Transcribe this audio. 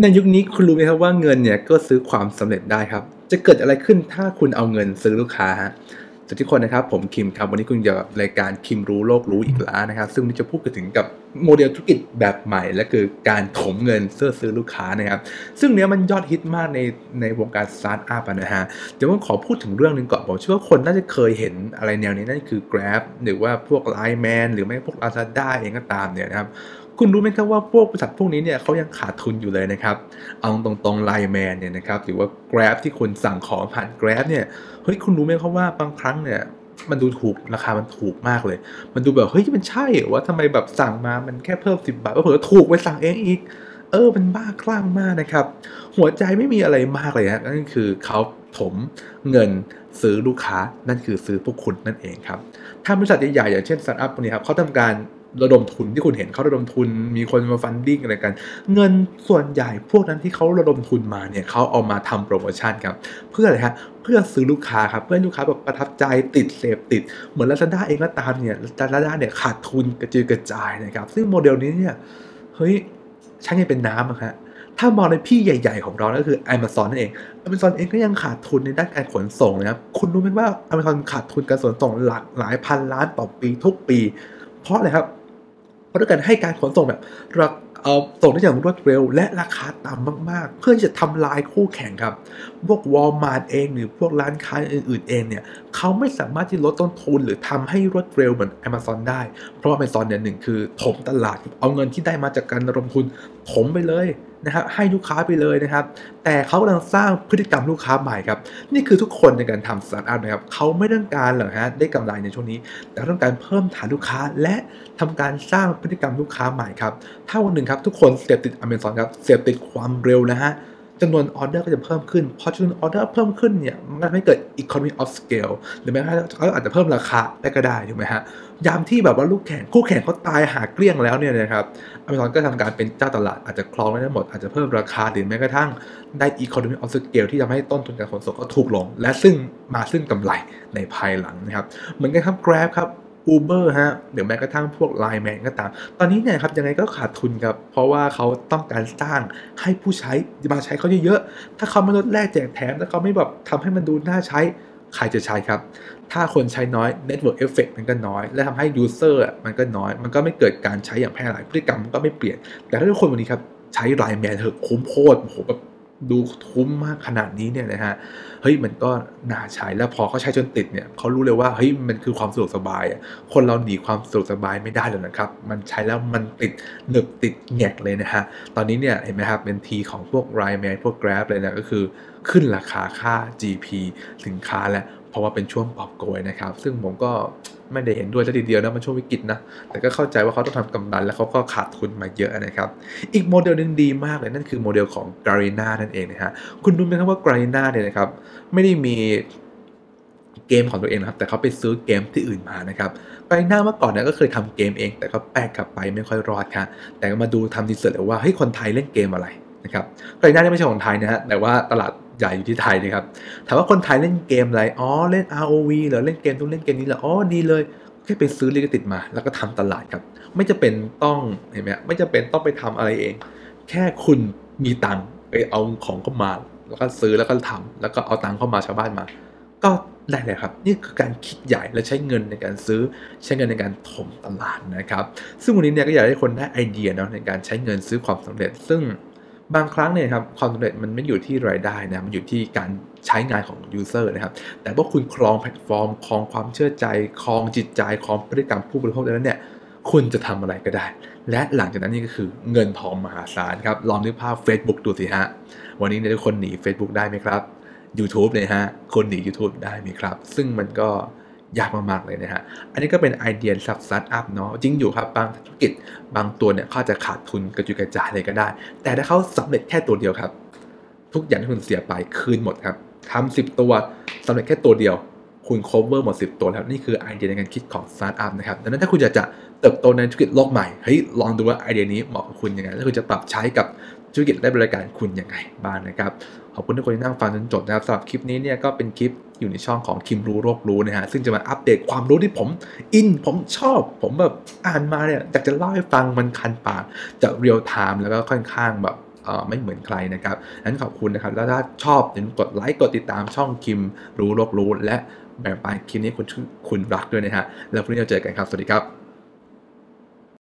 ในยุคนี้คุณรู้ไหมครับว่าเงินเนี่ยก็ซื้อความสำเร็จได้ครับ จะเกิดอะไรขึ้นถ้าคุณเอาเงินซื้อลูกค้าฮะสวัสดีทุกคนนะครับ ผมคิมครับ วันนี้คุณอยู่กับรายการคิมรู้โลกรู้อีกแล้วนะครับ ซึ่งวันนี้จะพูดถึงกับโมเดลธุรกิจแบบใหม่ และคือการถมเงินเสื้อซื้อลูกค้านะครับ ซึ่งเนี้ยมันยอดฮิตมากในในวงการสตาร์ทอัพนะฮะเดี๋ยวผมขอพูดถึงเรื่องหนึ่งก่อนผมเชื่อว่าคนน่าจะเคยเห็นอะไรแนวนี้นั่นคือ Grab หรือว่าพวก Line Man หรือไม่พวก Lazada เองก็ตามเนี่ยนะครับ คุณรู้ไหมครับว่าพวกบริษัทพวกนี้เนี่ยเขายังขาดทุนอยู่เลยนะครับ เอาตรงๆไลแมนเนี่ยนะครับหรือว่า Grab ที่คุณสั่งของผ่าน Grab เนี่ยเฮ้ยคุณรู้ไหมครับว่าบางครั้งเนี่ยมันดูถูกราคามันถูกมากเลย มันดูแบบเฮ้ยมันใช่เหรอว่าทำไมแบบสั่งมามันแค่เพิ่ม10บาทว่าเผื่อถูกไปสั่งเองอีก เออมันบ้าคลั่งมากนะครับ หัวใจไม่มีอะไรมากเลยฮะนั่นคือเขาถมเงินซื้อลูกค้านั่นคือซื้อพวกคุณนั่นเองครับถ้าบริษัทใหญ่ๆอย่างเช่นสตาร์ทอัพพวกนี้ครับเขาทำการ ระดมทุนที่คุณเห็นเขาระดมทุนมีคนมา funding อะไรกัน เงินส่วนใหญ่พวกนั้นที่เขาระดมทุนมาเนี่ยเขาเอามาทำโปรโมชั่นครับเพื่ออะไรฮะเพื่อซื้อลูกค้าครับเพื่อลูกค้าแบบประทับใจติดเสพติด เหมือนลาซาด้าเองก็ตามเนี่ยลาซาด้าเนี่ยขาดทุนกระจุยกระจายนะครับซึ่งโมเดลนี้เนี่ยเฮ้ยใช้เงินเป็นน้ำครับถ้ามองในพี่ใหญ่ๆของเราก็คือ Amazon นั่นเอง Amazon เองก็ยังขาดทุนในด้านการขนส่งนะครับ คุณรู้ไหมว่า Amazon ขาดทุนการขนส่งหลักหลายพันล้านต่อปีทุกปี เพราะอะไรครับ ราะด้วยการให้การขนส่งแบบรักเอาส่งได้อย่างรวดเร็ว และราคาต่ำมากๆ เพื่อที่จะทำลายคู่แข่งครับ พวก Walmart เองหรือพวกร้านค้าอื่นๆเองเนี่ยเขาไม่สามารถที่ลดต้นทุนหรือทำให้รวดเร็วเหมือน Amazon ได้ เพราะว่า Amazon เนี่ยหนึ่งคือถมตลาด เอาเงินที่ได้มาจากการระดมทุนถมไปเลย นะครับให้ลูกค้าไปเลยนะครับ แต่เขากำลังสร้างพฤติกรรมลูกค้าใหม่ครับนี่คือทุกคนในการทำสตาร์ทอัพนะครับเขาไม่ต้องการหรอกฮะได้กำไรในช่วงนี้ แต่ต้องการเพิ่มฐานลูกค้าและทำการสร้างพฤติกรรมลูกค้าใหม่ครับถ้าวันหนึ่งครับทุกคนเสพติด Amazon ครับเสพติดความเร็วนะฮะ จำนวนออเดอร์ก็จะเพิ่มขึ้น พอจำนวนออเดอร์เพิ่มขึ้นเนี่ย มันทำให้เกิด economy of scale หรือแม้กระทั่งเขาอาจจะเพิ่มราคาได้ก็ได้ถูกไหมฮะ ยามที่แบบว่าลูกแข่งคู่แข่งเขาตายหาเกลี้ยงแล้วเนี่ยนะครับ Amazon ก็ทำการเป็นเจ้าตลาดอาจจะครองได้ทั้งหมด อาจจะเพิ่มราคาหรือแม้กระทั่งได้ economy of scale ที่ทำให้ต้นทุนการขนส่งก็ถูกลง และซึ่งมาซึ่งกำไรในภายหลังนะครับ เหมือนกันครับ Grab ครับ Uber ฮะหรือแม้กระทั่งพวก Line Man ก็ตาม ตอนนี้เนี่ยครับยังไงก็ขาดทุนครับ เพราะว่าเขาต้องการสร้างให้ผู้ใช้มาใช้เขาเยอะๆ ถ้าเขาไม่ลดแลกแจกแถม ถ้าเขาไม่แบบทำให้มันดูน่าใช้ ใครจะใช้ครับ ถ้าคนใช้น้อย Network Effect มันก็น้อย และทำให้ User มันก็น้อย มันก็ไม่เกิดการใช้อย่างแพร่หลายพฤติกรรมมันก็ไม่เปลี่ยน แต่ถ้าทุกคนวันนี้ครับใช้ Line Man เถอะคุ้มโคตรโหแบบ ดูคุ้มมากขนาดนี้เนี่ยนะฮะเฮ้ยมันก็น่าใช้แล้วพอเขาใช้จนติดเนี่ยเขารู้เลยว่าเฮ้ยมันคือความสะดวกสบายอะคนเราหนีความสะดวกสบายไม่ได้เลยนะครับ มันใช้แล้วมันติดหนึบติดแงกเลยนะฮะตอนนี้เนี่ยเห็นไหมครับเป็นทีของพวกไรแมนพวก Grab เลยนะก็คือ ขึ้นราคาค่า GP สินค้าแล้วเพราะว่าเป็นช่วงปรับโกยนะครับ ซึ่งผมก็ไม่ได้เห็นด้วยซะทีเดียวนะมันช่วงวิกฤตนะ แต่ก็เข้าใจว่าเขาต้องทำกำไรแล้วเขาก็ขาดทุนมาเยอะนะครับ อีกโมเดลหนึ่งดีมากเลย นั่นคือโมเดลของ g a r i n a นั่นเองนะฮะคุณรู้ไหมครับว่า g a r i n a เนี่ยนะครับไม่ได้มีเกมของตัวเองนะครับแต่เขาไปซื้อเกมที่อื่นมานะครับ Garena เมื่อก่อนเนี่ยก็เคยทำเกมเอง แต่ก็แปลกกลับไปไม่ค่อยรอดครับแต่ก็มาดูทำ research เลยว่าเฮ้ยคนไทยเล่นเกมอะไร นะครับ Garena เนี่ยไม่ใช่ของไทยนะฮะแต่ว่าตลาดใหญ่อยู่ที่ไทยนะครับถามว่าคนไทยเล่นเกมอะไรอ๋อเล่น ROV เหรอเล่นเกมต้องเล่นเกมนี้เหรออ๋อดีเลยแค่ไปซื้อลิขสิทธิ์มา แล้วก็ทำตลาดครับ ไม่จำเป็นต้องเห็นไหมไม่จำเป็นต้องไปทำอะไรเอง แค่คุณมีตังค์ไปเอาของเข้ามา แล้วก็ซื้อแล้วก็ทำแล้วก็เอาตังค์เข้ามาชาวบ้านมา ก็ได้เลยครับ นี่คือการคิดใหญ่และใช้เงินในการซื้อใช้เงินในการถมตลาดนะครับ ซึ่งวันนี้เนี่ยก็อยากให้คนได้ไอเดียเนาะในการใช้เงินซื้อความสำเร็จ ซึ่ง บางครั้งเนี่ยครับความสำเร็จมันไม่อยู่ที่รายได้นะมันอยู่ที่การใช้งานของ user นะครับ แต่ว่าคุณครองแพลตฟอร์มครองความเชื่อใจครองจิตใจครองพฤติกรรมผู้บริโภคแล้วเนี่ยคุณจะทำอะไรก็ได้ และหลังจากนั้นนี่ก็คือเงินทองมหาศาลครับ ลองนึกภาพ Facebook ดูสิฮะ วันนี้เนี่ยทุกคนหนี Facebook ได้ไหมครับ YouTube เนี่ยฮะ คนหนี YouTube ได้ไหมครับ ซึ่งมันก็ ยากมากๆเลยนะฮะ อันนี้ก็เป็นไอเดียสับสตาร์ทอัพเนาะจริงอยู่ครับ บางธุรกิจบางตัวเนี่ยเขาจะขาดทุนกระจุยกระจายเลยก็ได้ แต่ถ้าเขาสำเร็จแค่ตัวเดียวครับ ทุกอย่างที่คุณเสียไปคืนหมดครับทำสิบตัวสำเร็จแค่ตัวเดียวคุณ cover หมด 10 ตัวแล้ว นี่คือไอเดียในการคิดของสตาร์ทอัพนะครับดังนั้นถ้าคุณอยากจะเติบโตในธุรกิจโลกใหม่เฮ้ยลองดูว่าไอเดียนี้เหมาะกับคุณยังไงแล้วคุณจะปรับใช้กับธุรกิจและบริการคุณยังไงบ้างนะครับ ขอบคุณทุกคนที่นั่งฟังจนจบนะครับสำหรับคลิปนี้เนี่ยก็เป็นคลิปอยู่ในช่องของคิมรู้โลกรู้นะฮะซึ่งจะมาอัปเดตความรู้ที่ผม อินผมชอบ ผมแบบอ่านมาเนี่ยอยากจะเล่าให้ฟังมันคันปากจะเรียลไทม์แล้วก็ค่อนข้างแบบไม่เหมือนใครนะครับนั้นขอบคุณนะครับ แล้วถ้าชอบอย่าลืมกดไลค์กดติดตามช่องคิมรู้โลกรู้ และแบ่งปันคลิปนี้คุณคุณรักด้วยนะฮะ แล้วพรุ่งนี้เราเจอกันครับ สวัสดีครับ